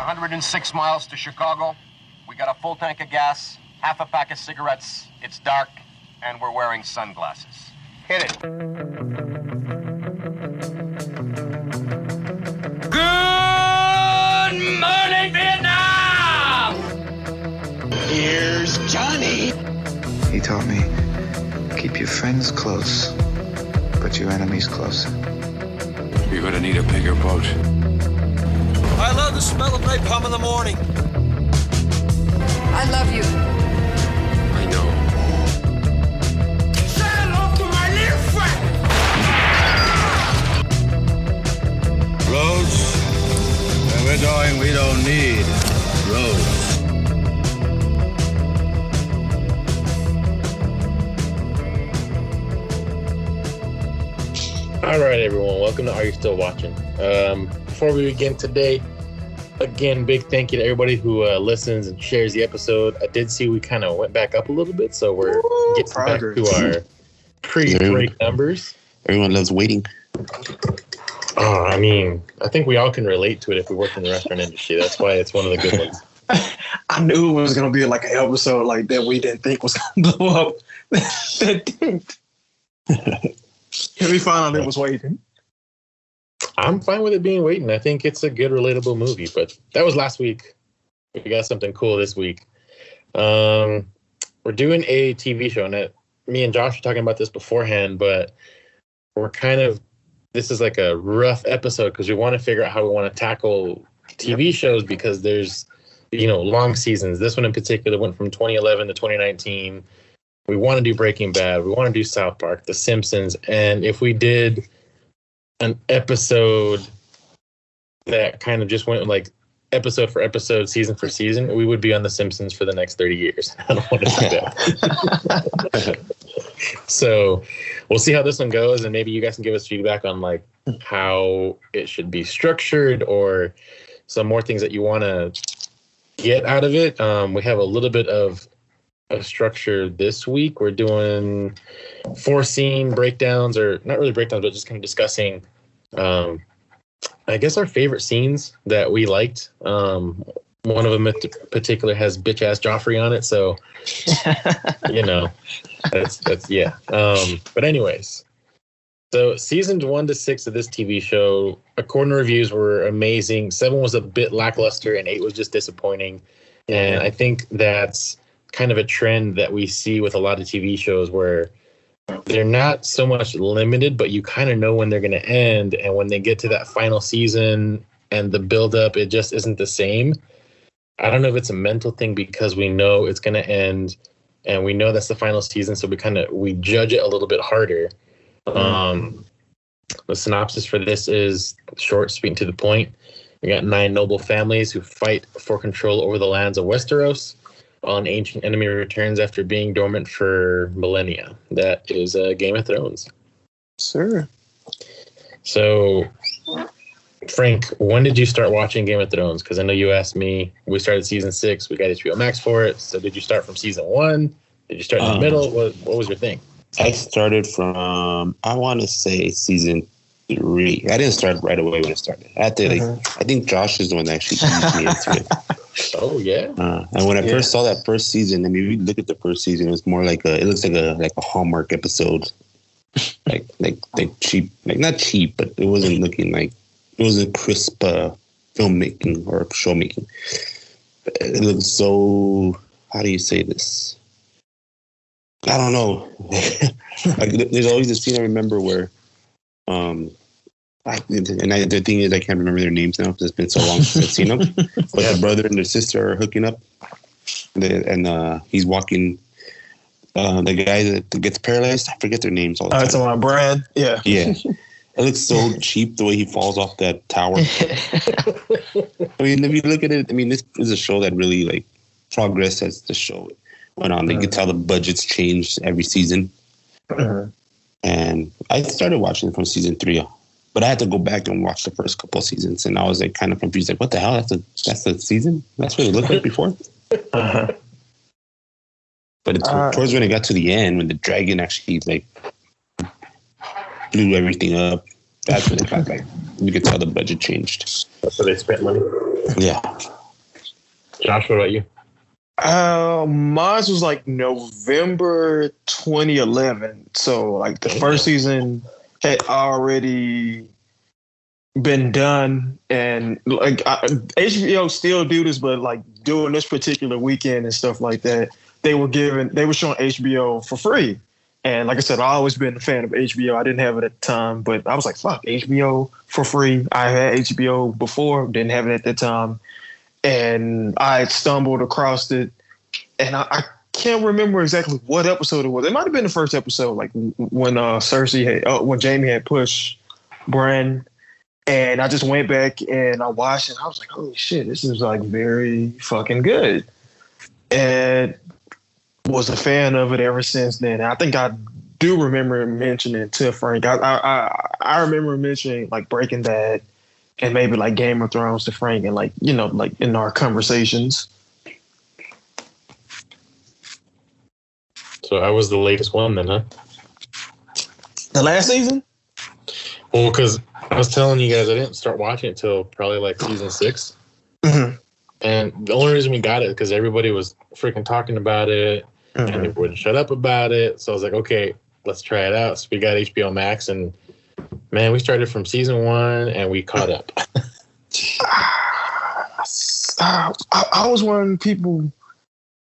106 miles to Chicago. We got a full tank of gas, half a pack of cigarettes. It's dark, and we're wearing sunglasses. Hit it. Good morning, Vietnam! Here's Johnny. He taught me keep your friends close, but your enemies closer. You're gonna need a bigger boat. I love the smell of napalm in the morning. I love you. I know. Say hello to my little friend! Roads? Where we're going, we don't need roads. All right, everyone. Welcome to Are You Still Watching? Um, before we begin today, again, big thank you to everybody who uh, listens and shares the episode. I did see we kind of went back up a little bit, so we're getting back to our pre-break numbers. Everyone loves waiting. Oh, I mean, I think we all can relate to it if we work in the restaurant industry. That's why it's one of the good ones. I knew it was gonna be like an episode like that we didn't think was gonna blow up. that didn't. and we found out it was waiting. I'm fine with it being waiting. I think it's a good, relatable movie. But that was last week. We got something cool this week. Um, we're doing a TV show, and it, me and Josh were talking about this beforehand, but we're kind of this is like a rough episode because we want to figure out how we want to tackle TV shows because there's you know long seasons. This one in particular went from 2011 to 2019. We want to do Breaking Bad. We want to do South Park, The Simpsons, and if we did an episode that kind of just went like episode for episode, season for season, we would be on The Simpsons for the next 30 years. I don't want to do that. so we'll see how this one goes, and maybe you guys can give us feedback on like how it should be structured or some more things that you want to get out of it. Um, we have a little bit of a structure this week. We're doing four scene breakdowns, or not really breakdowns, but just kind of discussing, um, I guess, our favorite scenes that we liked. Um, one of them in particular has bitch ass Joffrey on it, so you know, that's that's yeah. Um, but anyways, so seasons one to six of this TV show, according to reviews, were amazing. Seven was a bit lackluster, and eight was just disappointing. And I think that's kind of a trend that we see with a lot of TV shows where they're not so much limited, but you kind of know when they're going to end. And when they get to that final season and the buildup, it just isn't the same. I don't know if it's a mental thing because we know it's going to end and we know that's the final season. So we kind of, we judge it a little bit harder. Um, the synopsis for this is short, sweet, and to the point. We got nine noble families who fight for control over the lands of Westeros while an ancient enemy returns after being dormant for millennia. That is uh, Game of Thrones. Sir. So, Frank, when did you start watching Game of Thrones? Because I know you asked me. We started season six. We got HBO Max for it. So, did you start from season one? Did you start in the Um, middle? What, what was your thing? I started from I want to say season three. I didn't start right away when it started. I had to like I think Josh is the one that actually eased me into it. Oh yeah. Uh, and when I Yeah. first saw that first season, I mean, we look at the first season. It was more like a. It looks like a like a Hallmark episode, like like like cheap, like not cheap, but it wasn't looking like it wasn't crisp uh, filmmaking or show making. It looked so. How do you say this? I don't know. like there's always a scene I remember where, um, I, and I, the thing is I can't remember their names now because it's been so long since I've seen them. But the brother and the sister are hooking up, and, they- and uh, he's walking. Uh, the guy that gets paralyzed, I forget their names all the Uh, time. it's on Bran. Yeah. Yeah. It looks so cheap the way he falls off that tower. I mean, if you look at it, I mean, this is a show that really like progress as the show went on. You can tell the budgets changed every season. Uh-huh. And I started watching it from season three, but I had to go back and watch the first couple of seasons, and I was like kind of confused. Like, what the hell? That's a that's the season. That's what it looked like before. Uh-huh. But it's Uh, towards when it got to the end, when the dragon actually like blew everything up. That's when it got like you could tell the budget changed. So they spent money. Yeah. Josh, what about you? Uh, mine was like November 2011. So like the first season had already been done, and like I, HBO still do this, but like during this particular weekend and stuff like that, they were giving they were showing HBO for free. And like I said, I always been a fan of HBO. I didn't have it at the time, but I was like, fuck, HBO for free. I had HBO before, didn't have it at that time. And I stumbled across it. And I, I can't remember exactly what episode it was. It might have been the first episode, like when uh, Cersei had, uh, when Jaime had pushed Bran. And I just went back and I watched it. And I was like, holy shit, this is like very fucking good. And was a fan of it ever since then. I think I do remember mentioning it to Frank. I, I I remember mentioning like Breaking Bad and maybe like Game of Thrones to Frank and like you know like in our conversations. So I was the latest one then, huh? The last season? Well, because I was telling you guys I didn't start watching it till probably like season 6 Mhm. and the only reason we got it because everybody was freaking talking about it, Mm-hmm. and they wouldn't shut up about it. So I was like, okay, let's try it out. So we got HBO Max, and man, we started from season one, and we caught up. I, I was one of the people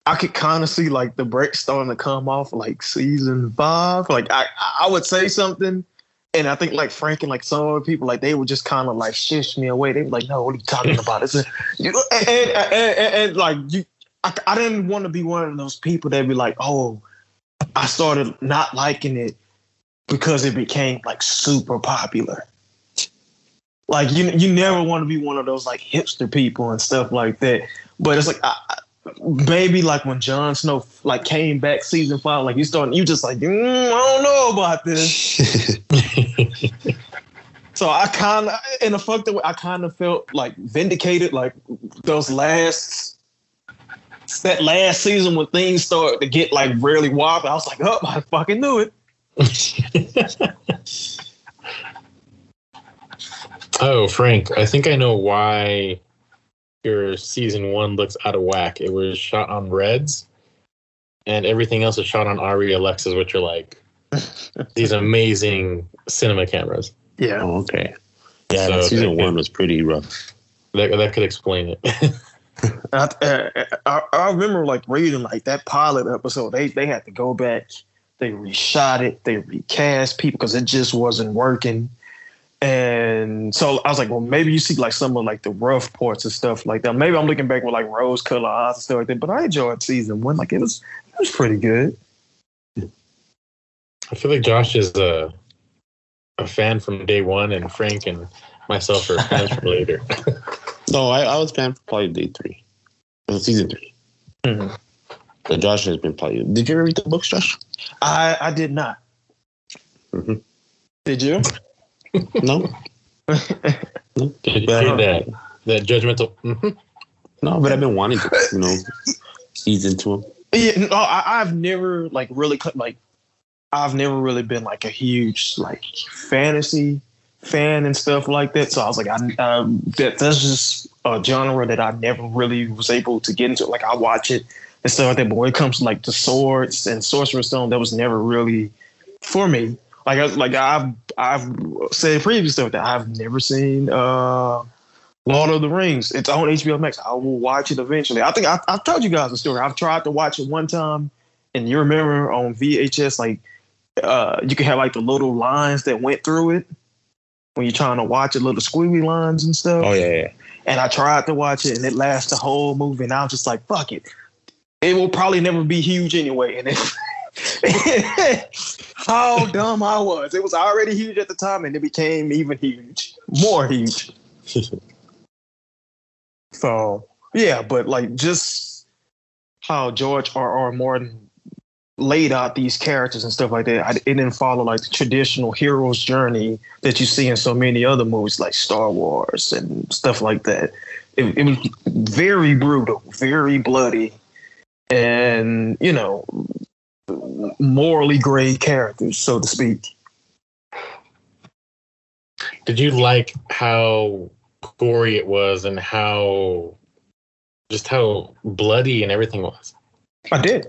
I could kind of see like the break starting to come off like season five. Like I, I would say something, and I think like Frank and like some other people like they would just kind of like shish me away. They were like, "No, what are you talking about?" It's a, you know, and, and, and, and, like you, I, I didn't want to be one of those people that be like, "Oh, I started not liking it because it became like super popular." Like you, you never want to be one of those like hipster people and stuff like that. But it's like I, I- maybe like when Jon Snow like came back season five, like you started, you just like mm, I don't know about this. So I kind of, in a fucked up way, I kind of felt like vindicated. Like those last, that last season when things started to get like really wobbly, I was like, oh, I fucking knew it. oh, Frank, I think I know why your season one looks out of whack. It was shot on Reds, and everything else is shot on Arri Alexas, which are like these amazing cinema cameras. Yeah. Oh, okay. Yeah, So season that- one was pretty rough. That, that could explain it. I, uh, I, I remember like reading like that pilot episode. They they had to go back. They reshot it. They recast people because it just wasn't working. And so I was like, well, maybe you see like some of like the rough parts and stuff like that. Maybe I'm looking back with like rose color eyes and stuff like that. But I enjoyed season one. Like it was it was pretty good. I feel like Josh is a a fan from day one, and Frank and myself are fans from later. No, I, I was fan for probably day three. It season 3 Mhm. But Josh has been probably. Did you ever read the books, Josh? I I did not. Mhm. Did you? No, Did you see that that judgmental? mhm. no, but I've been wanting to, you know, ease into them. Yeah, no, I, I've never like really cut- like I've never really been like a huge like fantasy fan and stuff like that. So I was like, I um, that that's just a genre that I never really was able to get into. Like I watch it and stuff like that, but when it comes to like the swords and sorcerer stone, that was never really for me. Like I like I've I've said previously that I've never seen uh Lord of the Rings. It's on HBO Max. I will watch it eventually. I think I, I've told you guys the story. I've tried to watch it one time, and you remember on VHS, like uh, you could have like the little lines that went through it when you're trying to watch it, little squiggly lines and stuff. Oh yeah, yeah. And I tried to watch it, and it lasts the whole movie. And I was just like, "Fuck it." It will probably never be huge anyway. And it, how dumb I was! It was already huge at the time, and it became even huge, more huge. So yeah, but like just how George R. R. Martin laid out these characters and stuff like that, I, it didn't follow like the traditional hero's journey that you see in so many other movies like Star Wars and stuff like that. It, it was very brutal, very bloody, and you know, morally gray characters, so to speak. Did you like how gory it was and how just how bloody and everything was. I did.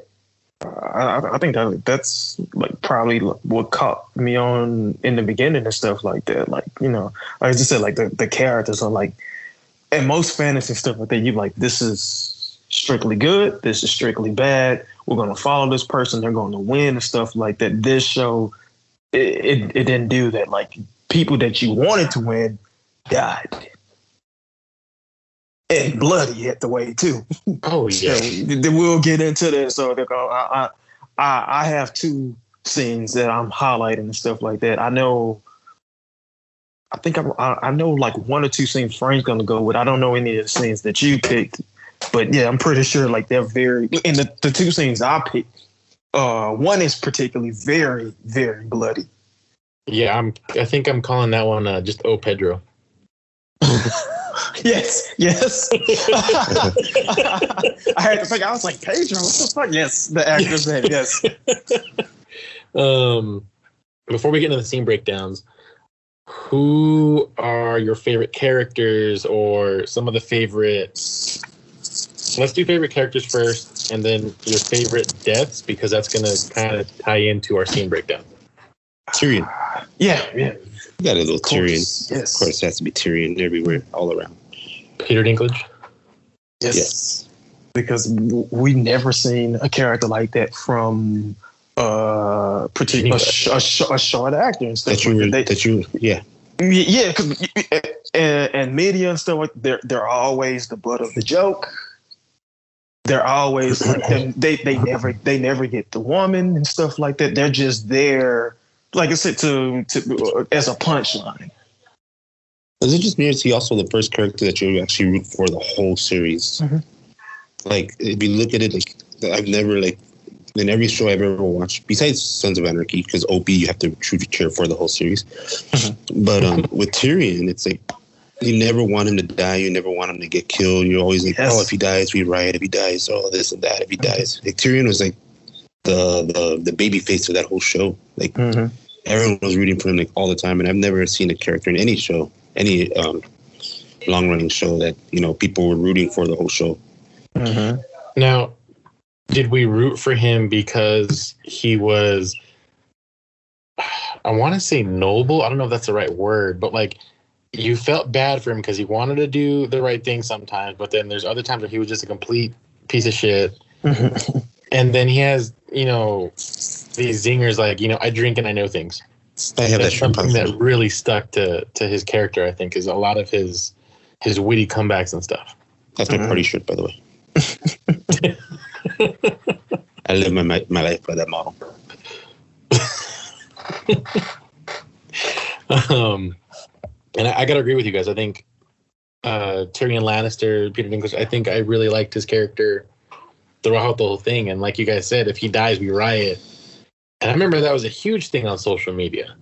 Uh, I, I think that that's like probably what caught me on in the beginning and stuff like that. Like you know, like I just said, like the, the characters are like, and most fantasy stuff like that, you like this is strictly good, this is strictly bad. We're gonna follow this person, they're gonna win and stuff like that. This show, it, it, it didn't do that. Like people that you wanted to win died. And bloody at the way too. Oh yeah. So then we'll get into that. So I, I, I have two scenes that I'm highlighting and stuff like that. I know. I think I, I know like one or two scenes Frank's gonna go with. I don't know any of the scenes that you picked, but yeah, I'm pretty sure like they're very. And the, the two scenes I picked, uh, one is particularly very very bloody. Yeah, I'm. I think I'm calling that one uh, just O Pedro. yes, yes. I had to think. I was like, Pedro, what the fuck? Yes, the actor's name. Yes. Um, before we get into the scene breakdowns, who are your favorite characters or some of the favorite? Let's do favorite characters first, and then your favorite deaths because that's going to kind of tie into our scene breakdown. Tyrion. Yeah, yeah. You got a little course, Tyrion. yes. Of course, it has to be Tyrion everywhere, all around. Peter Dinklage. Yes. Yes. Because w- we never seen a character like that from uh particular a, sh- a, sh- a short actor and stuff. That you, like that. They- that you, yeah. Yeah, because and, and media and stuff like they're they're always the butt of the joke. They're always like them, they they never they never get the woman and stuff like that. They're just there, like I said, to to as a punchline. Is it just me is he also the first character that you actually root for the whole series? Mhm. Like, if you look at it, like, I've never, like, in every show I've ever watched, besides Sons of Anarchy, because OP you have to truly cheer for the whole series. But um, with Tyrion, it's like, you never want him to die. You never want him to get killed. You're always like, Yes. oh, if he dies, we riot. If he dies, oh, this and that. If he dies, like Tyrion was like the the the baby face of that whole show. Like Mm-hmm. everyone was rooting for him like all the time, and I've never seen a character in any show, any um, long running show that you know people were rooting for the whole show. Mm-hmm. Now, did we root for him because he was? I want to say noble. I don't know if that's the right word, but like you felt bad for him because he wanted to do the right thing sometimes, but then there's other times where he was just a complete piece of shit. And then he has, you know, these zingers like, you know, I drink and I know things. I have that That's shirt. something that really stuck to to his character. I think is a lot of his his witty comebacks and stuff. That's my party shirt, by the way. I live my, my my life by that model. um, and I, I gotta agree with you guys. I think uh, Tyrion Lannister, Peter Dinklage. I think I really liked his character throughout the whole thing. And like you guys said, if he dies, we riot. And I remember that was a huge thing on social media.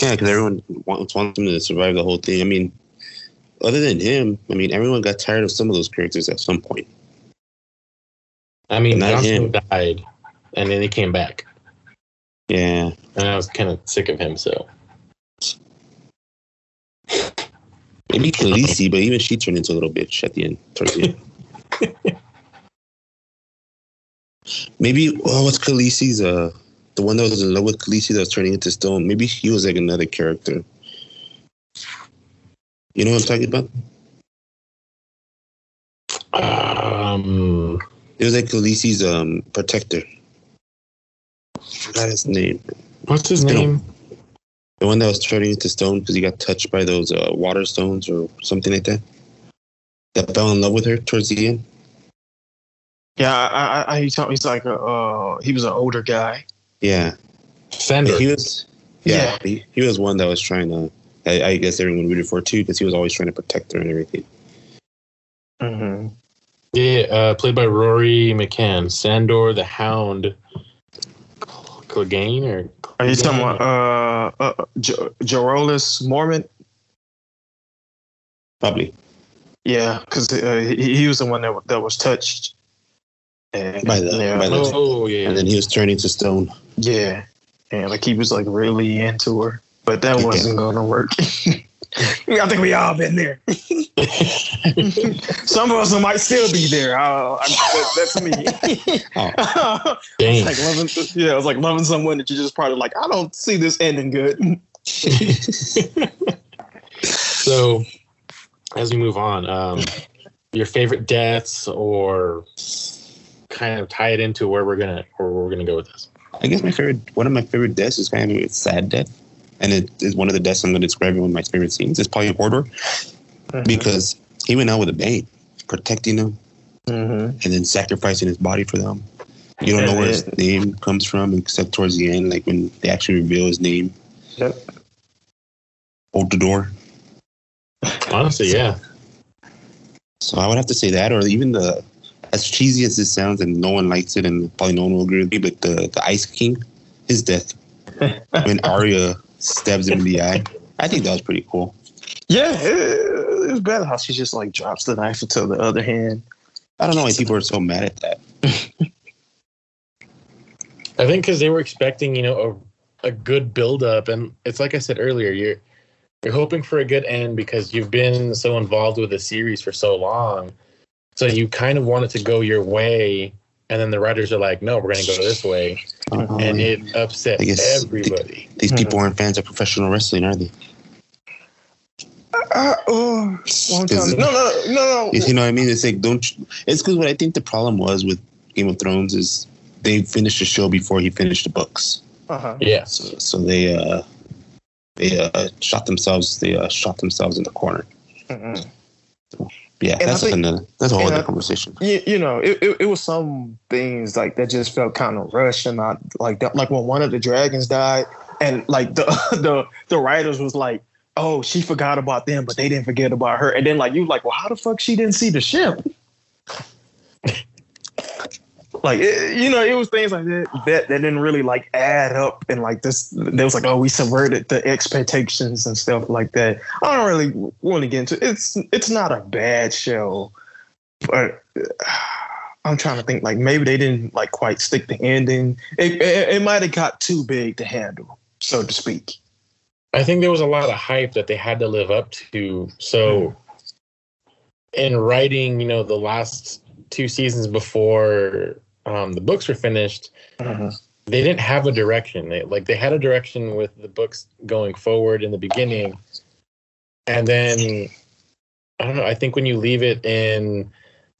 Yeah, because everyone wants, wants him to survive the whole thing. I mean, other than him, I mean, everyone got tired of some of those characters at some point. I mean, Jon died, and then he came back, Yeah, and I was kind of sick of him. So maybe Khaleesi, but even she turned into a little bitch at the end. Towards the end. maybe oh, what's Khaleesi's uh the one that was in love with Khaleesi that was turning into stone? Maybe he was like another character. You know what I'm talking about? um, It was like Khaleesi's um protector. I forgot his name. what's his You know, name? The one that was turning into stone because he got touched by those uh, water stones or something like that. That fell in love with her towards the end. Yeah, I, I, I, he told me he's like a, uh, he was an older guy. Yeah, Sandor. he was. Yeah, He, he was one that was trying to. I, I guess everyone rooted for too because he was always trying to protect her and everything. Mm-hmm. Yeah, uh, played by Rory McCann. Sandor the Hound. Clegane or Are you talking about uh, uh, jo- Jorah Mormont? Probably Yeah, because uh, he, he was the one that that was touched. And, by the yeah, by the, Oh yeah. and then he was turning to stone. yeah, and like he was like really into her, but that wasn't gonna work. I think we all been there. Some of us might still be there. Uh, I, that, that's me. Oh. Dang. like loving, yeah, it was like loving someone that you just probably like. I don't see this ending good. So, as we move on, um, your favorite deaths, or kind of tie it into where we're gonna where we're gonna go with this. I guess my favorite, one of my favorite deaths is kind of a sad death, and it is one of the deaths I'm going to describe in one of my favorite scenes. It's probably Hodor because he went out with a bang, protecting them Mm-hmm. and then sacrificing his body for them. You don't know where his name comes from except towards the end, like when they actually reveal his name. Yep. Hold the door. Honestly, yeah. So I would have to say that, or even the, as cheesy as this sounds, and no one likes it, and probably no one will agree with me, but the the Ice King, his death, when Arya stabs him in the eye, I think that was pretty cool. Yeah, it, it was bad how she just like drops the knife into the other hand. I don't know why people are so mad at that. I think because they were expecting, you know, a, a good build up, and it's like I said earlier, you're you're hoping for a good end because you've been so involved with the series for so long, so you kind of want it to go your way, and then the writers are like, no, we're going to go this way, Um, and it upset I guess everybody. these people aren't fans of professional wrestling, are they? Uh, oh, one time. It- No, no, no, no. You know what I mean? It's like don't. you- It's because what I think the problem was with Game of Thrones is they finished the show before he finished the books. Uh-huh. Yeah, So, so they uh they uh shot themselves. They uh, shot themselves in the corner. Mhm. Yeah, And that's think- another. That's a whole other I- conversation. you, you know, it, it, it was some things like that just felt kind of rushed and not like that. Like when one of the dragons died, and like the the the writers was like, "Oh, she forgot about them, but they didn't forget about her." And then like you like, well, how the fuck she didn't see the ship? like it, you know, it was things like that that that didn't really like add up, and like this, there was like, oh, we subverted the expectations and stuff like that. I don't really want to get into it's it's not a bad show, but I'm trying to think like maybe they didn't like quite stick the ending. It it, it might have got too big to handle, so to speak. I think there was a lot of hype that they had to live up to. So, mm-hmm. in writing, you know, the last two seasons before um, the books were finished, they didn't have a direction. They like they had a direction with the books going forward in the beginning, and then I don't know. I think when you leave it in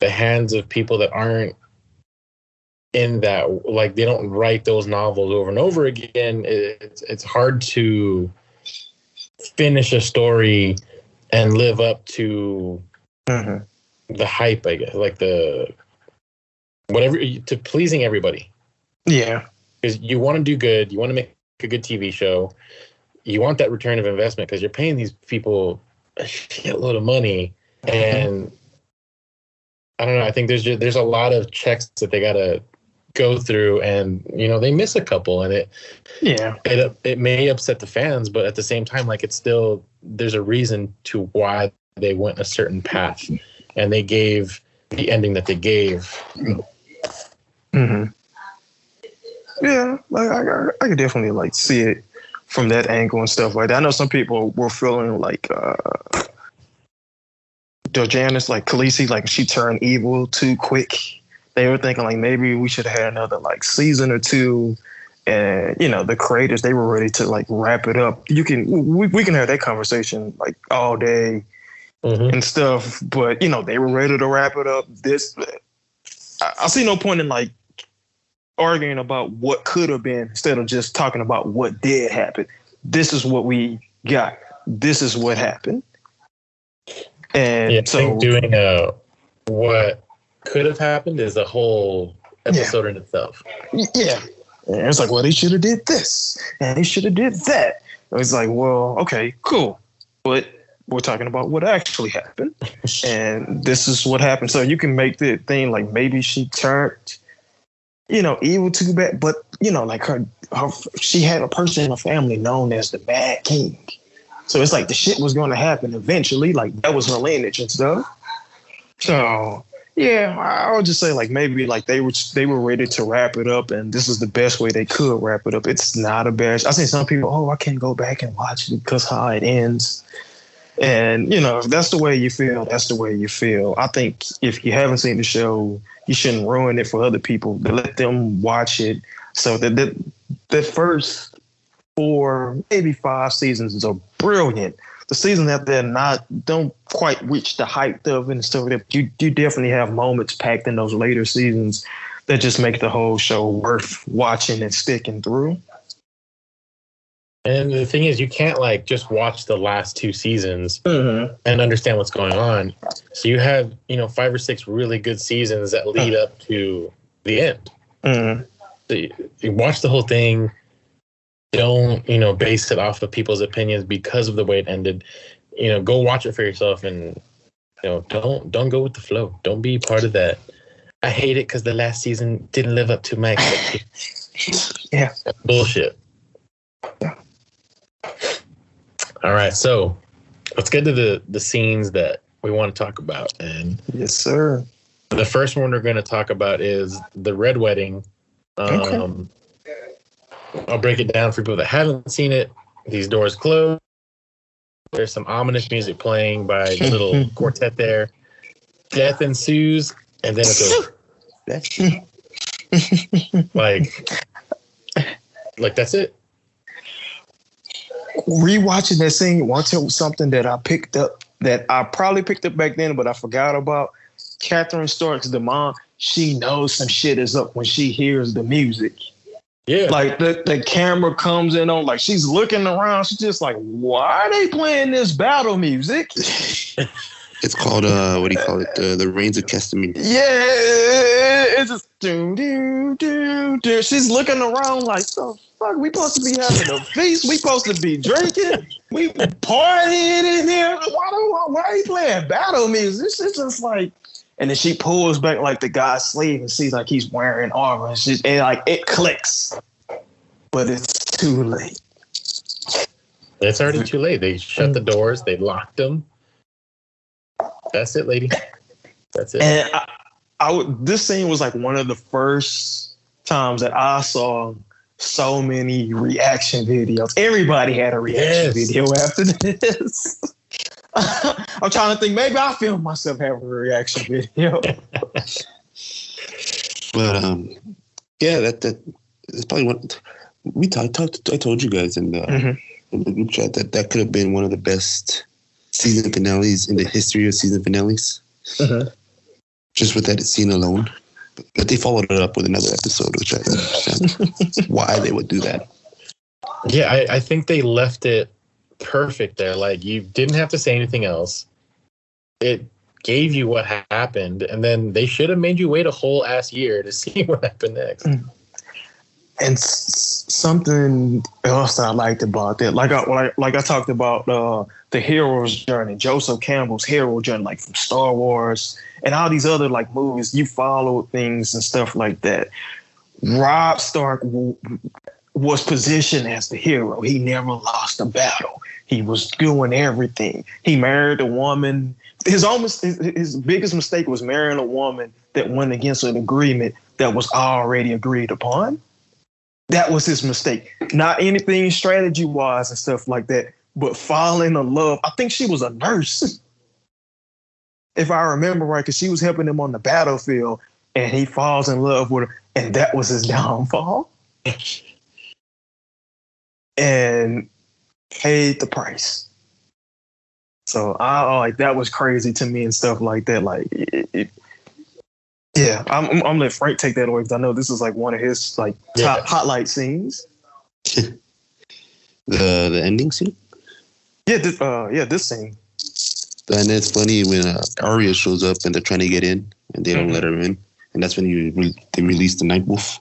the hands of people that aren't in that, like they don't write those novels over and over again, it's it's hard to finish a story and live up to the hype. I guess like the whatever to pleasing everybody Yeah. because you want to do good, you want to make a good TV show, you want that return of investment because you're paying these people a shitload of money, and I don't know. I think there's just, there's a lot of checks that they gotta go through, and you know they miss a couple, and it Yeah. it it may upset the fans, but at the same time, like it's still there's a reason to why they went a certain path, and they gave the ending that they gave. Hmm Yeah, like I, I, I could definitely like see it from that angle and stuff like that. I know some people were feeling like uh Janice, like Khaleesi, like she turned evil too quick. They were thinking like maybe we should have had another like season or two. And you know the creators, they were ready to like wrap it up. You can we, we can have that conversation like all day Mhm. and stuff. But you know, they were ready to wrap it up. This, I, I see no point in like arguing about what could have been instead of just talking about what did happen. This is what we got. This is what happened. And Yeah, I so, think doing a what could have happened is a whole episode in itself. yeah, and it's like, well, they should have did this, and they should have did that. And It's like, well, okay, cool, but we're talking about what actually happened, and this is what happened. So you can make the thing like maybe she turned, you know, evil too bad, but you know, like her, her, she had a person in her family known as the Mad King. So it's like the shit was going to happen eventually. Like that was her lineage and stuff. So yeah, I would just say like maybe like they were they were ready to wrap it up, and this is the best way they could wrap it up. It's not a bad. I seen some people, oh, I can't go back and watch it because how it ends. And you know, if that's the way you feel, that's the way you feel. I think if you haven't seen the show, you shouldn't ruin it for other people. Let them watch it. So that the, the first four, maybe five seasons are brilliant. The season that they're not don't quite reach the height of and stuff. That you you definitely have moments packed in those later seasons that just make the whole show worth watching and sticking through. And the thing is, you can't like just watch the last two seasons and understand what's going on. So you have, you know, five or six really good seasons that lead up to the end. Mhm. So you, you watch the whole thing. Don't, you know, base it off of people's opinions because of the way it ended. You know, go watch it for yourself and you know, don't don't go with the flow. Don't be part of that. I hate it because the last season didn't live up to my expectations. Yeah. Bullshit. All right, so let's get to the the scenes that we want to talk about. And Yes, sir. the first one we're going to talk about is the red wedding. Um, Okay. I'll break it down for people that haven't seen it. These doors close. There's some ominous music playing by the little quartet there. Death ensues, and then it goes like, like that's it. Rewatching that scene, want to tell something that I picked up that I probably picked up back then, but I forgot about. Catherine Stark's the mom. She knows some shit is up when she hears the music. Yeah, Like the, the camera comes in on, like she's looking around. She's just like, why are they playing this battle music? It's called uh, what do you call it? The the Rains of Castamere. Yeah, it's just do do do do. She's looking around like, the fuck, we supposed to be having a feast. We supposed to be drinking. We partying in here. Why do why are you playing battle music? This is just like. And then she pulls back like the guy's sleeve and sees like he's wearing armor and, she's, and like it clicks, but it's too late. it's already too late. They shut the doors. They locked them. That's it, lady. That's it. And I, I would, this scene was like one of the first times that I saw so many reaction videos. Everybody had a reaction Yes. video after this. I'm trying to think. Maybe I filmed myself having a reaction video. But um, yeah, that that is probably one. We talked. I told you guys in the, Mhm. in the group chat that that could have been one of the best season finales in the history of season finales. Mhm. Just with that scene alone. But they followed it up with another episode, which I don't understand why they would do that. Yeah, I, I think they left it perfect there. Like you didn't have to say anything else. It gave you what happened, and then they should have made you wait a whole ass year to see what happened next. And s- something else I liked about that, like I like, like I talked about uh, the hero's journey, Joseph Campbell's hero journey, like from Star Wars and all these other like movies. You follow things and stuff like that. Rob Stark w- was positioned as the hero. He never lost a battle. He was doing everything. He married a woman. His almost his, his biggest mistake was marrying a woman that went against an agreement that was already agreed upon. That was his mistake. Not anything strategy wise and stuff like that, but falling in love. I think she was a nurse, if I remember right, because she was helping him on the battlefield, and he falls in love with her, and that was his downfall. and paid the price. So I like that was crazy to me and stuff like that. Like, it, it, yeah, I'm, I'm, let Frank take that away because I know this is like one of his like top Yeah. highlight scenes. The the ending scene. Yeah, this, uh, yeah, this scene. And it's funny when uh, Arya shows up and they're trying to get in and they don't Mhm. let her in, and that's when you re- they release the Night Wolf.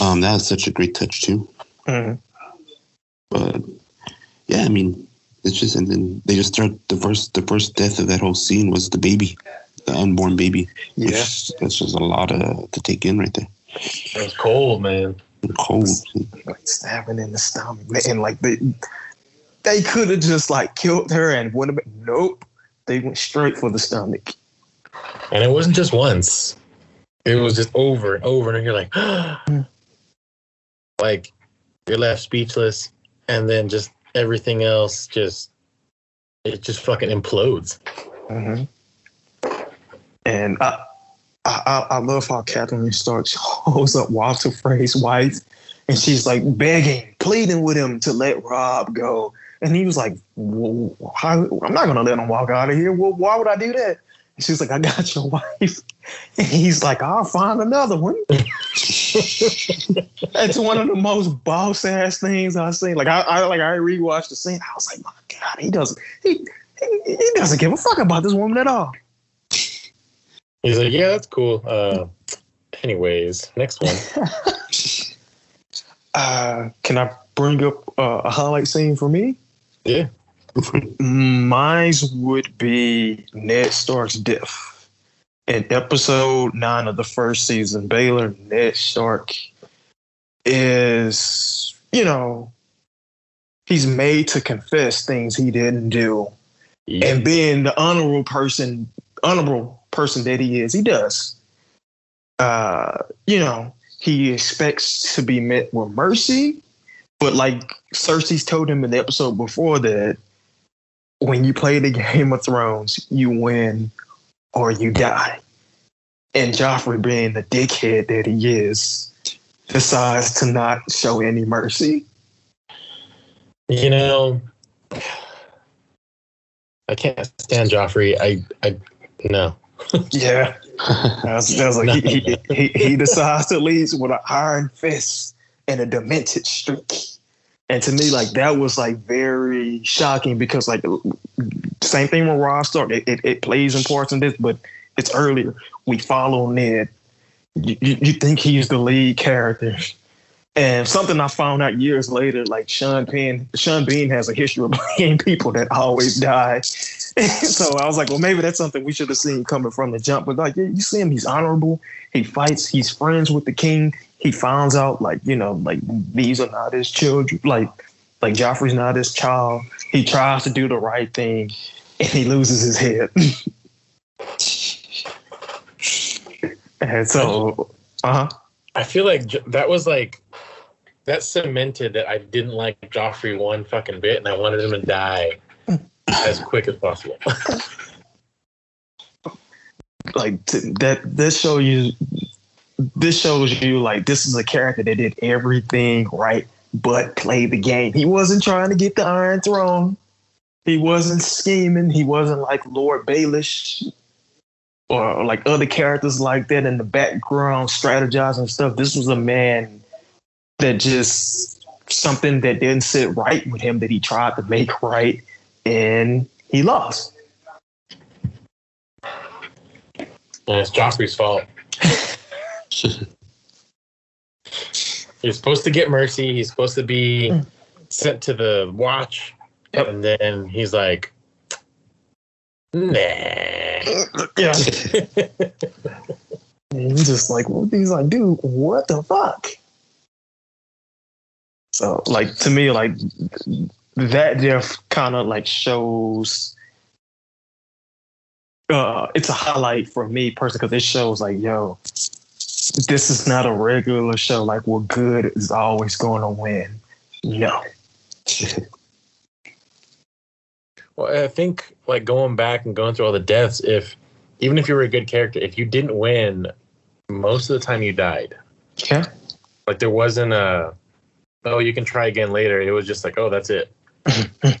Um, that was such a great touch too. Mhm. But yeah, I mean, it's just and then they just start the first the first death of that whole scene was the baby, the unborn baby. Yeah, Which, that's just a lot uh, to take in right there. It was cold, man. Cold. like stabbing in the stomach, and like they they could have just like killed her and would have been. Nope, they went straight for the stomach. And it wasn't just once. It was just over and over, and you're like, like you're left speechless, and then just everything else just it just fucking implodes. hmm And I, I, I- I love how Catherine Stark holds up Walder Frey's wife, and she's like begging, pleading with him to let Rob go. And he was like, well, how, "I'm not gonna let him walk out of here. Well, why would I do that?" And she's like, "I got your wife." And he's like, "I'll find another one." It's one of the most boss ass things I've seen. Like I, I like I rewatched the scene. I was like, "My God, he doesn't he he, he doesn't give a fuck about this woman at all." He's like, yeah, that's cool. Uh, anyways, next one. Uh, can I bring up uh, a highlight scene for me? Yeah. Mine's would be Ned Stark's death. In episode nine of the first season, Baelor, Ned Stark is, you know, he's made to confess things he didn't do. And being the honorable person, honorable person that he is, he does. Uh, you know, he expects to be met with mercy, but like Cersei's told him in the episode before that when you play the Game of Thrones, you win or you die. And Joffrey, being the dickhead that he is, decides to not show any mercy. You know, I can't stand Joffrey. I, I, no. Yeah. That's, that's like he, he, he, he decides to leave with an iron fist and a demented streak. And to me, like that was like very shocking because like same thing with Rob Stark. It, it, it plays in parts in this, but it's earlier. We follow Ned. You, you, you think he's the lead character. And something I found out years later, like Sean Penn, Sean Bean has a history of playing people that always die. so I was like, well, maybe that's something we should have seen coming from the jump. But like, yeah, you see him, he's honorable. He fights. He's friends with the king. He finds out, like, you know, like these are not his children. Like, like Joffrey's not his child. He tries to do the right thing, and he loses his head. and so, uh huh. I feel like that was like that cemented that I didn't like Joffrey one fucking bit, and I wanted him to die as quick as possible. like that this show you this shows you like this is a character that did everything right but played the game. He wasn't trying to get the iron throne. He wasn't scheming. He wasn't like lord baelish or like other characters like that in the background strategizing stuff. This was a man that just something that didn't sit right with him that he tried to make right and he lost. And it's Joffrey's fault. He's supposed to get mercy. He's supposed to be sent to the watch. Yep. And then he's like, nah. yeah And he's just like, what he's like, dude, what the fuck? So, like, to me, like, that there kind of like shows. Uh, it's a highlight for me personally because it shows like, yo, this is not a regular show. Like, what good is always going to win? No. Well, I think like going back and going through all the deaths, if even if you were a good character, if you didn't win, most of the time you died. Yeah. Like there wasn't a, oh, you can try again later. It was just like, oh, that's it.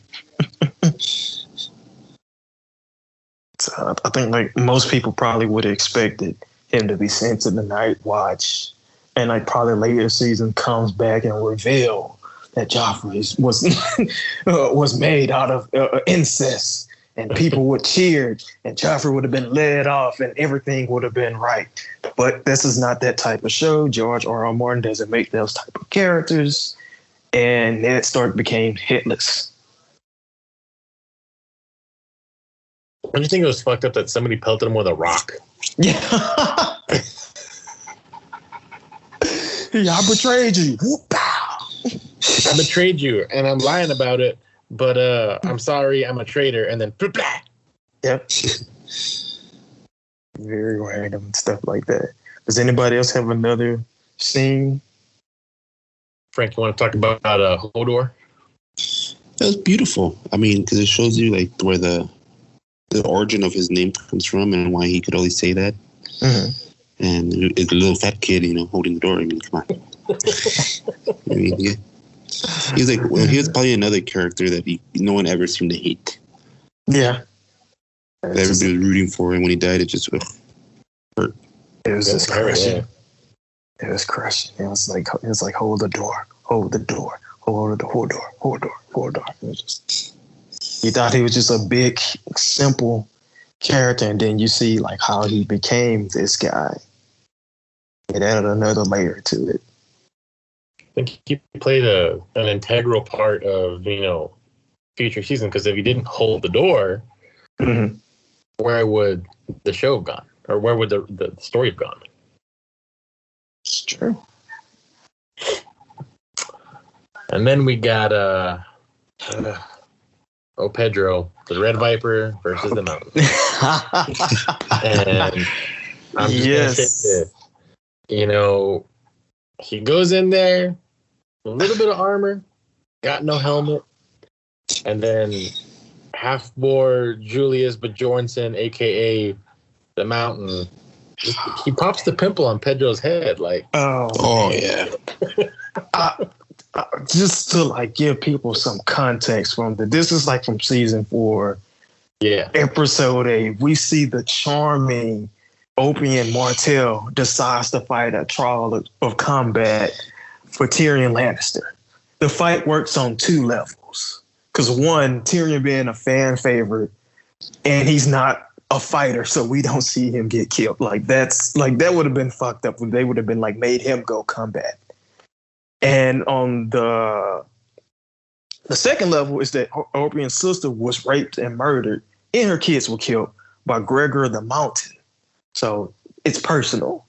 So I think like most people probably would have expected him to be sent to the night watch, and like probably later season comes back and reveal that Joffrey was uh, was made out of uh, incest, and people would cheer, and Joffrey would have been led off, and everything would have been right. But this is not that type of show. George R. R. Martin doesn't make those type of characters, and Ned Stark became hitless. Don't you think it was fucked up that somebody pelted him with a rock? Yeah. yeah, I betrayed you. I betrayed you, and I'm lying about it. But uh, I'm sorry, I'm a traitor. And then, blah, blah. Yep. Very random stuff like that. Does anybody else have another scene? Frank, you want to talk about uh, Hodor? That was beautiful. I mean, because it shows you like where the the origin of his name comes from and why he could always say that. Mhm. And it's a little fat kid, you know, holding the door. I mean, come on. I mean, yeah. He's like, well, he was probably another character that he, no one ever seemed to hate. Yeah. That everybody was rooting for, him when he died, it just ugh. It was just crushing. yeah. It was crushing. It was like it was like hold the door, hold the door, hold the hold door, hold door, hold door. It was just you thought he was just a big, simple character, and then you see like how he became this guy. It added another layer to it. I think he played a an integral part of you know future season because if he didn't hold the door, Mhm. where would the show have gone, or where would the the story have gone? It's true. And then we got uh, uh oh Pedro, the Red Viper versus the Mountain. And I'm just Yes. gonna say this. You know, he goes in there, a little bit of armor, got no helmet, and then Hafthor Julius Bjornsson, aka the Mountain. He pops the pimple on Pedro's head, like oh, Oh yeah, uh, uh, just to like give people some context from the this is like from season four. yeah, episode eight, we see the charming Oberyn Martell decides to fight a trial of, of combat for Tyrion Lannister. The fight works on two levels. Because one, Tyrion being a fan favorite, and he's not a fighter, so we don't see him get killed. Like that's like that would have been fucked up they would have been like made him go combat. And on the the second level is that O- sister was raped and murdered and her kids were killed by Gregor the Mountain. So it's personal.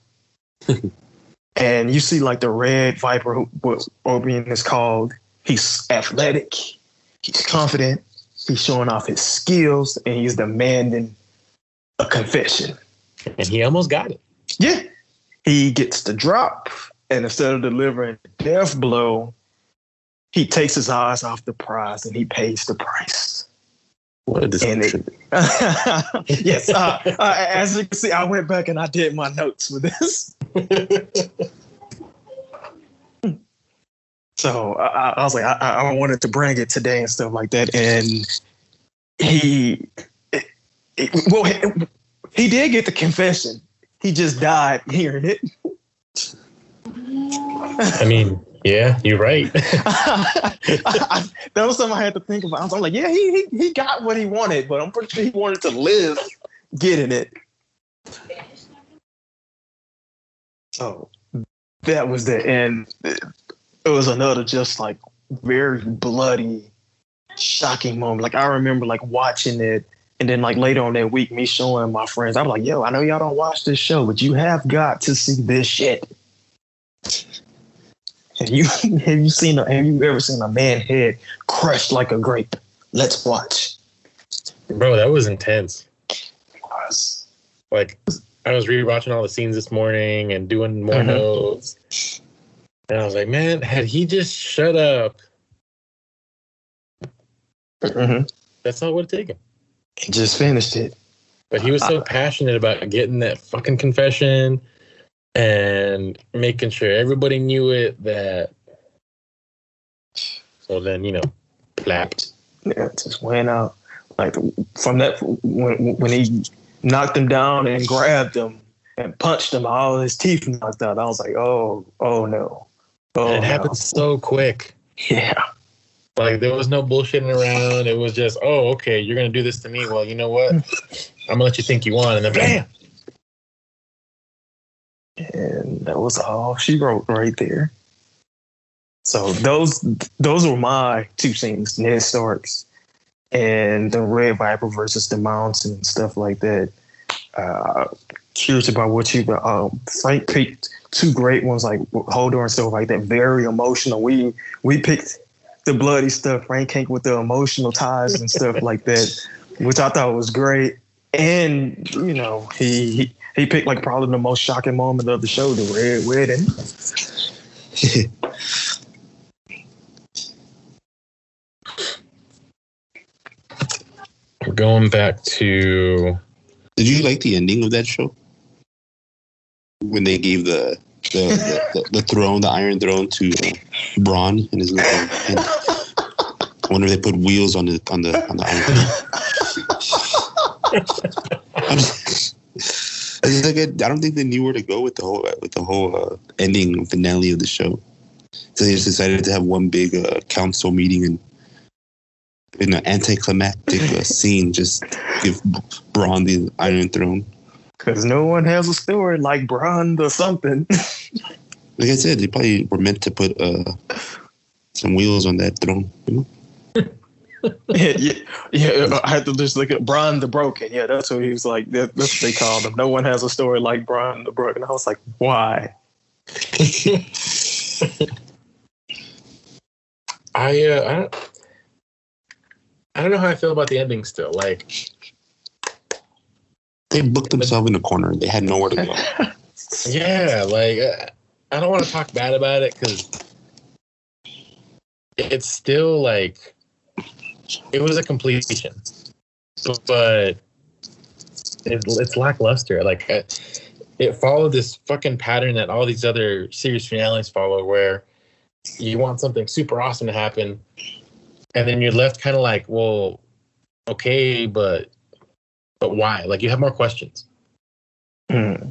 and you see like the red viper, who- what Oberyn is called. He's athletic, he's confident, he's showing off his skills, and he's demanding a confession. and he almost got it. Yeah. He gets the drop, and instead of delivering the death blow, he takes his eyes off the prize and he pays the price. what a yes, uh, uh, as you can see, I went back and I did my notes with this. so I, I was like, I, I wanted to bring it today and stuff like that. And he, it, it- well, he, he did get the confession. He just died hearing it. I mean, yeah, you're right. That was something I had to think about. I was like, yeah, he, he he got what he wanted, but I'm pretty sure he wanted to live getting it. So that was the end. It was another just like very bloody, shocking moment. Like I remember like watching it, and then like later on that week, me showing my friends. I'm like, yo, I know y'all don't watch this show, but you have got to see this shit. Have you have you seen a, have you ever seen a man head crushed like a grape? Let's watch. Bro, that was intense. Us. Like, I was rewatching all the scenes this morning and doing more Mhm. notes. And I was like, man, had he just shut up, Mhm. that's not what it taken. He just finished it. But he was so passionate about getting that fucking confession and making sure everybody knew it that. So then, you know, clapped. Yeah, it just went out like from that when when he knocked him down and grabbed him and punched him, all his teeth knocked out. I was like, oh, oh no, oh it no. happened so quick. Yeah, Like there was no bullshitting around. It was just, oh, okay, you're gonna do this to me. Well, you know what? Hmm. I'm gonna let you think you won, and then bam. And that was all she wrote right there. So those those were my two things: Ned Starks and the Red Viper versus the Mountain and stuff like that. Uh, curious about what you uh, Frank picked two great ones like Hodor and stuff like that. Very emotional. We we picked the bloody stuff. Frank came with the emotional ties and stuff like that, which I thought was great. And you know he, he he picked like probably the most shocking moment of the show, the red wedding. going back to Did you like the ending of that show? When they gave the the, the, the, the throne, the Iron Throne, to uh, Bran and his little. And I wonder if they put wheels on the on the on the Iron Throne. I'm just- I just I don't think they knew where to go with the whole with the whole uh, ending finale of the show. So they just decided to have one big uh, council meeting and in an anticlimactic uh, scene, just give Bran the Iron Throne. Because no one has a story like Bran or something. Like I said, they probably were meant to put uh, some wheels on that throne. You know? Yeah, yeah, yeah, I had to just look at Bran the Broken. Yeah, that's what he was like. That, that's what they called him. No one has a story like Bran the Broken. I was like, why? I uh, I don't I don't know how I feel about the ending still. Like They booked themselves in a corner. They had nowhere to go. yeah, like uh, I don't want to talk bad about it because it's still like it was a completion, but it, it's lackluster. Like it followed this fucking pattern that all these other series finales follow, where you want something super awesome to happen, and then you're left kind of like, well, okay, but but why? Like you have more questions. Hmm.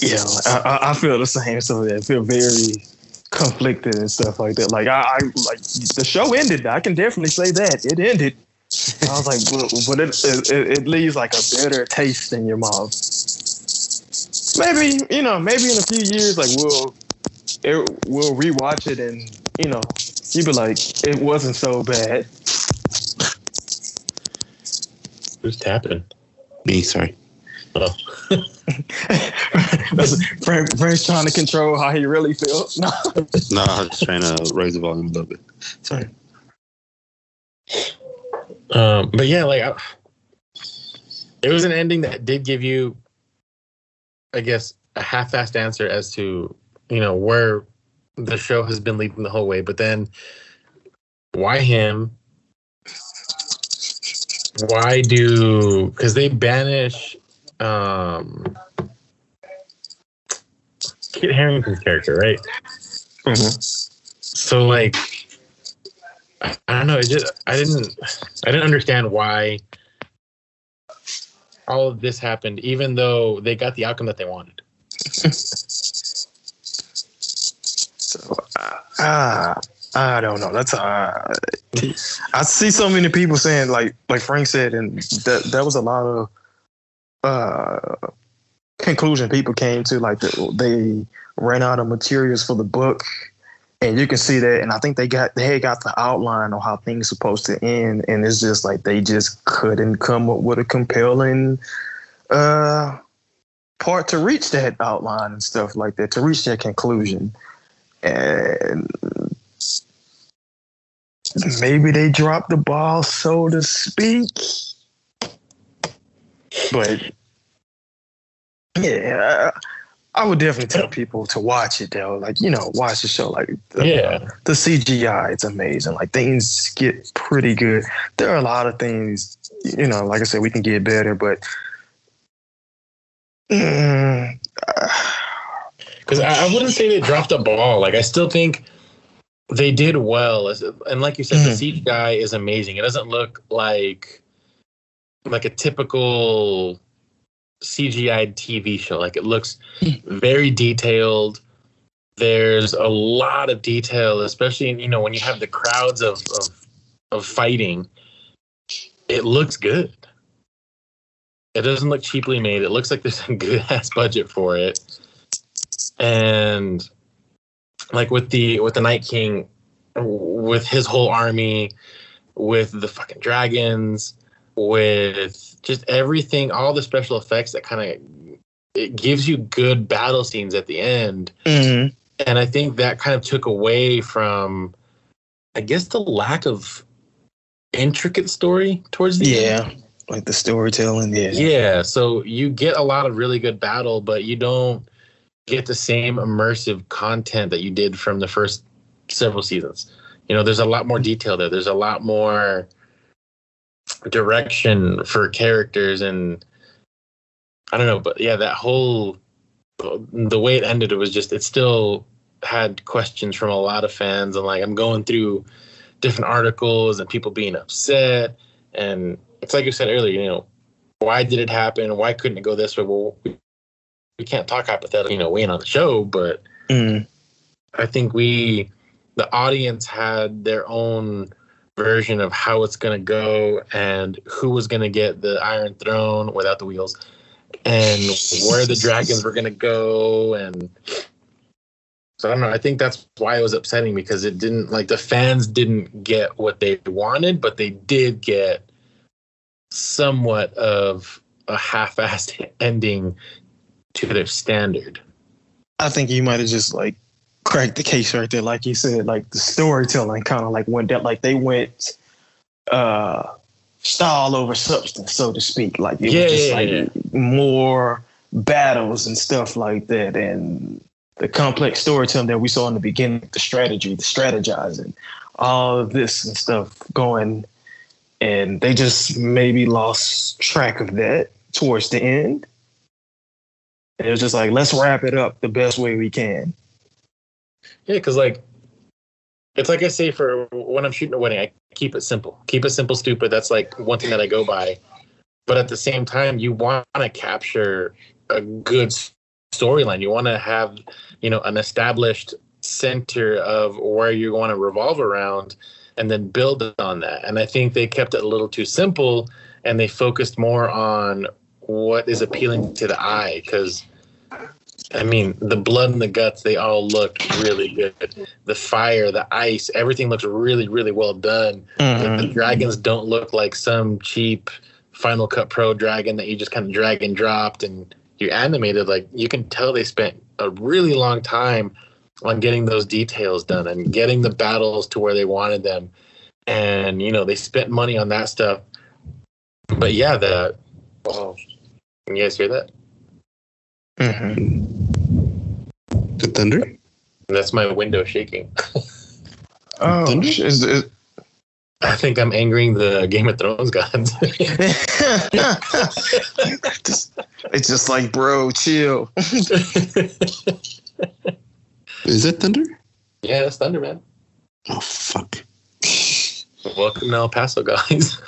Yeah, I- I feel the same. So I feel very conflicted and stuff like that. Like I, I like the show ended. I can definitely say that it ended. I was like, but, it, it it leaves like a bitter taste in your mouth. Maybe you know, maybe in a few years, like we'll it, we'll rewatch it and you know, you'd be like, it wasn't so bad. Who's tapping? Me, sorry. Oh. That's, Frank, Frank's trying to control how he really feels. No. No, I was trying to raise the volume a little bit. Sorry. Um, but yeah, like I, it was an ending that did give you, I guess, a half-assed answer as to you know where the show has been leading the whole way. But then, why him? Why do? Because they banish um, Kit Harington's character, right? So like I, don't know, it just I didn't I didn't understand why all of this happened, even though they got the outcome that they wanted. So ah, I don't know. That's uh, I see so many people saying like like Frank said, and that that was a lot of uh conclusion people came to. Like the, they ran out of materials for the book, and you can see that. And I think they got they got the outline on how things supposed to end, and it's just like they just couldn't come up with a compelling uh part to reach that outline and stuff like that to reach that conclusion and maybe they dropped the ball, so to speak. But yeah, I would definitely tell people to watch it though. Like you know, watch the show. Like the, Yeah. the CGI, it's amazing. Like things get pretty good. There are a lot of things, you know. Like I said, we can get better, but. Mm, Because I, I wouldn't say they dropped the ball. Like I still think they did well. As- And like you said, the CGI is amazing. It doesn't look like like a typical CGI TV show. Like it looks hmm. very detailed. There's a lot of detail, especially you know when you have the crowds of of, of fighting. It looks good. It doesn't look cheaply made. It looks like there's a good ass budget for it and like with the with the night king with his whole army with the fucking dragons with just everything all the special effects that kind of it gives you good battle scenes at the end mhm. and i think that kind of took away from i guess the lack of intricate story towards the end. Yeah, like the storytelling. Yeah, Yeah, so you get a lot of really good battle, but you don't get the same immersive content that you did from the first several seasons. you know, there's a lot more detail there. There's a lot more direction for characters and I don't know, but yeah, that whole the way it ended, it was just it still had questions from a lot of fans, and like I'm going through different articles and people being upset, and it's like you said earlier, you know, why did it happen? Why couldn't it go this way? Well, we, we can't talk hypothetically, you know, we ain't on the show, but Mm. I think we, the audience, had their own version of how it's going to go and who was going to get the Iron Throne without the wheels, and where the dragons were going to go, and so I don't know. I think that's why it was upsetting because it didn't like the fans didn't get what they wanted, but they did get somewhat of a half-assed ending to their standard. I think you might have just like cracked the case right there, like you said, like the storytelling kind of like went down, like they went uh style over substance, so to speak. Like it Yeah, was just like yeah. more battles and stuff like that, and the complex storytelling that we saw in the beginning, the strategy, the strategizing, all of this and stuff going, and they just maybe lost track of that towards the end. It was just like, let's wrap it up the best way we can. Yeah, because like it's like I say for when I'm shooting a wedding, I keep it simple. Keep it simple, stupid. That's like one thing that I go by. But at the same time, you want to capture a good storyline. You want to have, you know, an established center of where you want to revolve around and then build on that. And I think they kept it a little too simple and they focused more on what is appealing to the eye because I mean, the blood and the guts, they all looked really good. The fire, the ice, everything looks really, really well done. The mm-hmm. dragons don't look like some cheap Final Cut Pro dragon that you just kind of drag and dropped and you animated. Like, you can tell they spent a really long time on getting those details done and getting the battles to where they wanted them. And, you know, they spent money on that stuff. But yeah, the. Oh, can you guys hear that? The thunder? That's my window shaking. Oh, Thunder? is, is, I think I'm angering the Game of Thrones gods. Just- it's just like, bro, chill. Is that thunder? yeah, that's Thunder, man. Oh fuck. Welcome to El Paso, guys.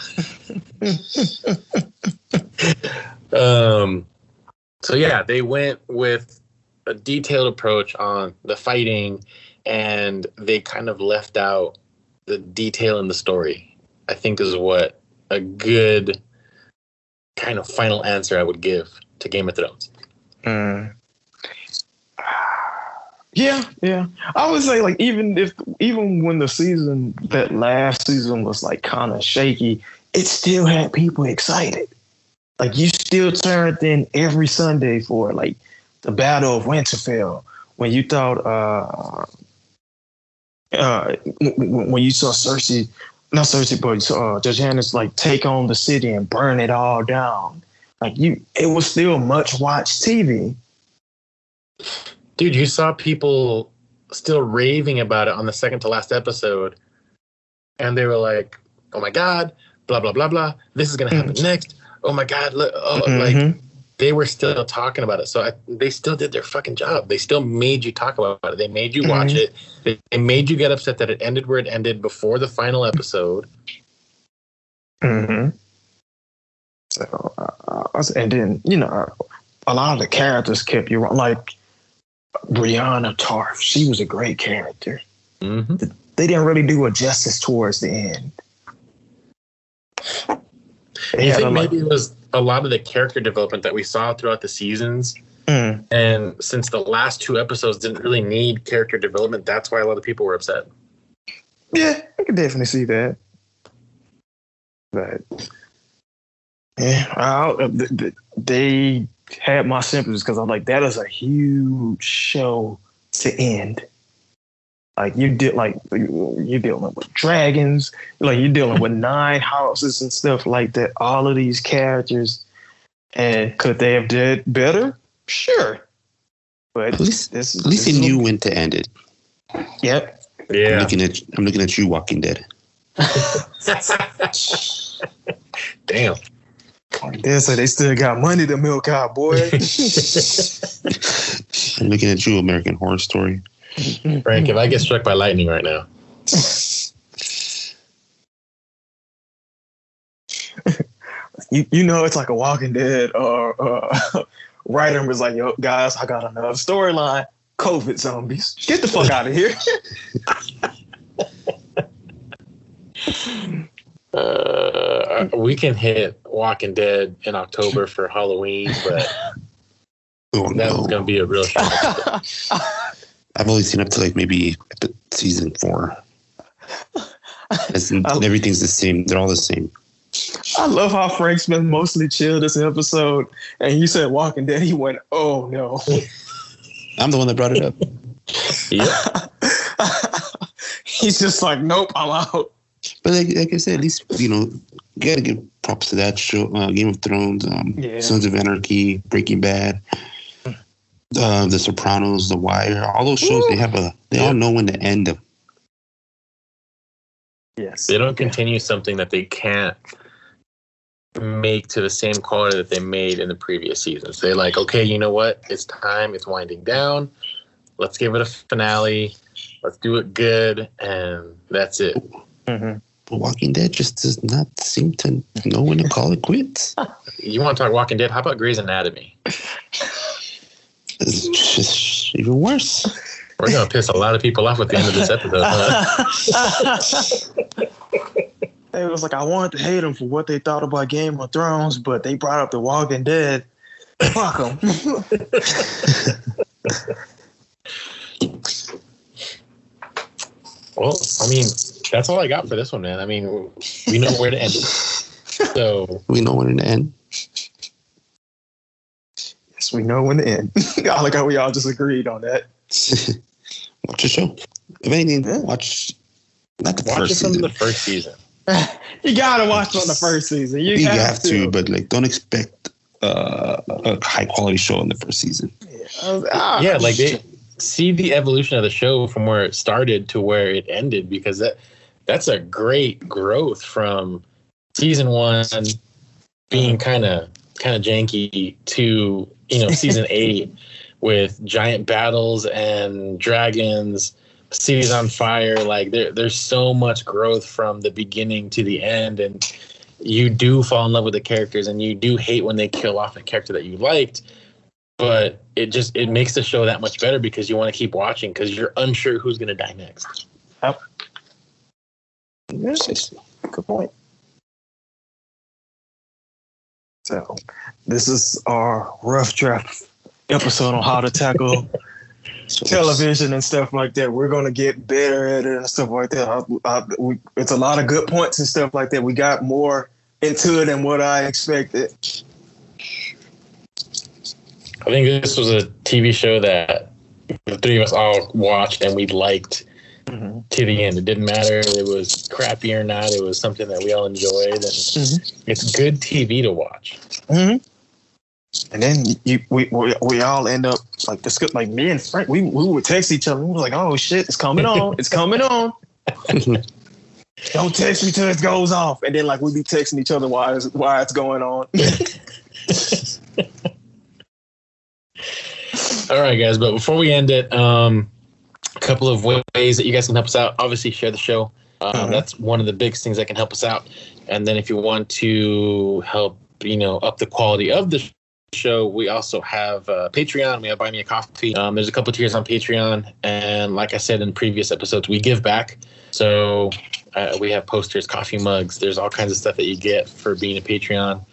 um, so yeah, they went with a detailed approach on the fighting, and they kind of left out the detail in the story. I think is what a good kind of final answer I would give to Game of Thrones. Mm. Yeah, yeah. I would say like even if even when the season that last season was like kind of shaky, it still had people excited. Like you still turned in every Sunday for like the Battle of Winterfell when you thought uh uh when you saw Cersei not Cersei but uh Judge Hannah's like take on the city and burn it all down. Like you it was still much watched TV. Dude, you saw people still raving about it on the second to last episode. And they were like, oh my God, blah, blah, blah, blah. This is going to happen next. Oh my God. Look, oh, like Mhm. they were still talking about it. So I, they still did their fucking job. They still made you talk about it. They made you watch it. They, they made you get upset that it ended where it ended before the final episode. Mm-hmm. So, uh, and then you know, a lot of the characters kept you like Brienne Tarth. She was a great character. Mm-hmm. They didn't really do her justice towards the end. They I think a, like, maybe it was a lot of the character development that we saw throughout the seasons. mm, And since the last two episodes didn't really need character development, that's why a lot of people were upset. yeah, I can definitely see that. But yeah, I, th- they had my sympathies because I'm like, that is a huge show to end. Like you did, like you're dealing with dragons, like you're dealing with nine houses and stuff like that. All of these characters, and could they have did better? Sure, but At least, this at least this he is- knew when to end it. Yep, Yeah. I'm looking at I'm looking at you, Walking Dead. Damn. They say they still got money to milk out, boy. I'm looking at you, American Horror Story. Frank, if I get struck by lightning right now, you, you know it's like a Walking Dead or uh, writer was like, "Yo, guys, I got another storyline: COVID zombies. Get the fuck out of here." uh, we can hit Walking Dead in October for Halloween, but Oh that's no! going to be a real shock. I've only seen up to like maybe season four. It's, I- everything's the same. They're all the same. I love how Frank's been mostly chill this episode, and he said Walking Dead. He went, "Oh no." I'm the one that brought it up. Yep. He's just like, "Nope, I'm out." But like, like I said, at least you know, you gotta give props to that show, uh, Game of Thrones, um, Yeah. Sons of Anarchy, Breaking Bad, uh, The Sopranos, The Wire. All those shows, they have a, they all know when to end them. Yes. They don't continue something that they can't make to the same quality that they made in the previous seasons. They're like, okay, you know what? It's time. It's winding down. Let's give it a finale. Let's do it good, and that's it. Mhm. But Walking Dead just does not seem to know when to call it quits. You want to talk Walking Dead? How about Grey's Anatomy? It's just even worse. We're gonna piss a lot of people off at the end of this episode. Huh? It was like I wanted to hate them for what they thought about Game of Thrones, but they brought up The Walking Dead. Fuck them. Well, I mean, that's all I got for this one, man. I mean, we know where to end. it. So We know when to end. Yes, we know when to end. I like how we all just agreed on that. watch the show. If anything, Yeah. watch not the watch it first from season. the first season. You gotta watch from the first season. You, you have, have to, but like, don't expect uh, a high quality show in the first season. I was- ah, yeah, like they see the evolution of the show from where it started to where it ended because that that's a great growth from season one being kind of kind of janky to you know season eight with giant battles and dragons cities on fire. Like there there's so much growth from the beginning to the end. And you do fall in love with the characters and you do hate when they kill off a character that you liked. But it just it makes the show that much better because you want to keep watching because you're unsure who's going to die next. Good point. So, this is our rough draft episode on how to tackle television and stuff like that. We're gonna get better at it and stuff like that. I, I, we, it's a lot of good points and stuff like that. We got more into it than what I expected. i think this was a tv show that the three of us all watched and we liked to the end it didn't matter if it was crappy or not it was something that we all enjoyed and it's good tv to watch Mm-hmm. And then you, we, we we all end up like discuss, like me and Frank. We we would text each other. We were like, "Oh shit, it's coming on! It's coming on!" Don't text me till it goes off. And then like we be texting each other while it's, while it's going on. All right, guys. But before we end it, um, couple of ways that you guys can help us out. Obviously, share the show. Um, Mhm. That's one of the biggest things that can help us out. And then if you want to help, you know, up the quality of the show, we also have uh, Patreon. We have Buy Me a Coffee. Um, there's a couple tiers on Patreon, and like I said in previous episodes, we give back. So uh, we have posters, coffee mugs. There's all kinds of stuff that you get for being a Patreon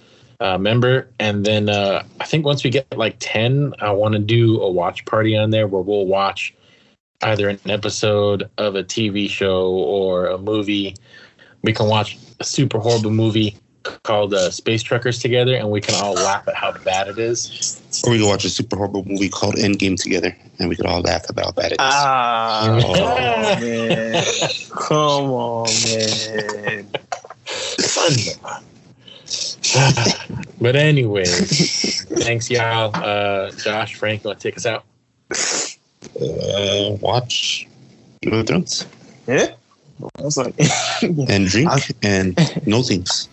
uh, member. And then uh, I think once we get like 10, I want to do a watch party on there where we'll watch either an episode of a TV show or a movie. We can watch a super horrible movie called uh, Space Truckers together, and we can all laugh at how bad it is. Or we can watch a super horrible movie called Endgame together, and we could all laugh about how bad it is. ah, Oh. man, come on, man. Fun. but anyway, thanks, y'all. Uh, Josh, Frank, you want to take us out? Uh, watch Game of Thrones. Yeah. I was like, and drink and know things.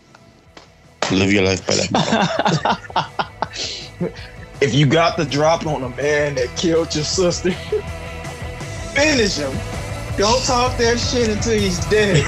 Live your life by that. if you got the drop on a man that killed your sister, finish him. Don't talk that shit until he's dead.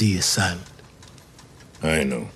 D is silent. I know.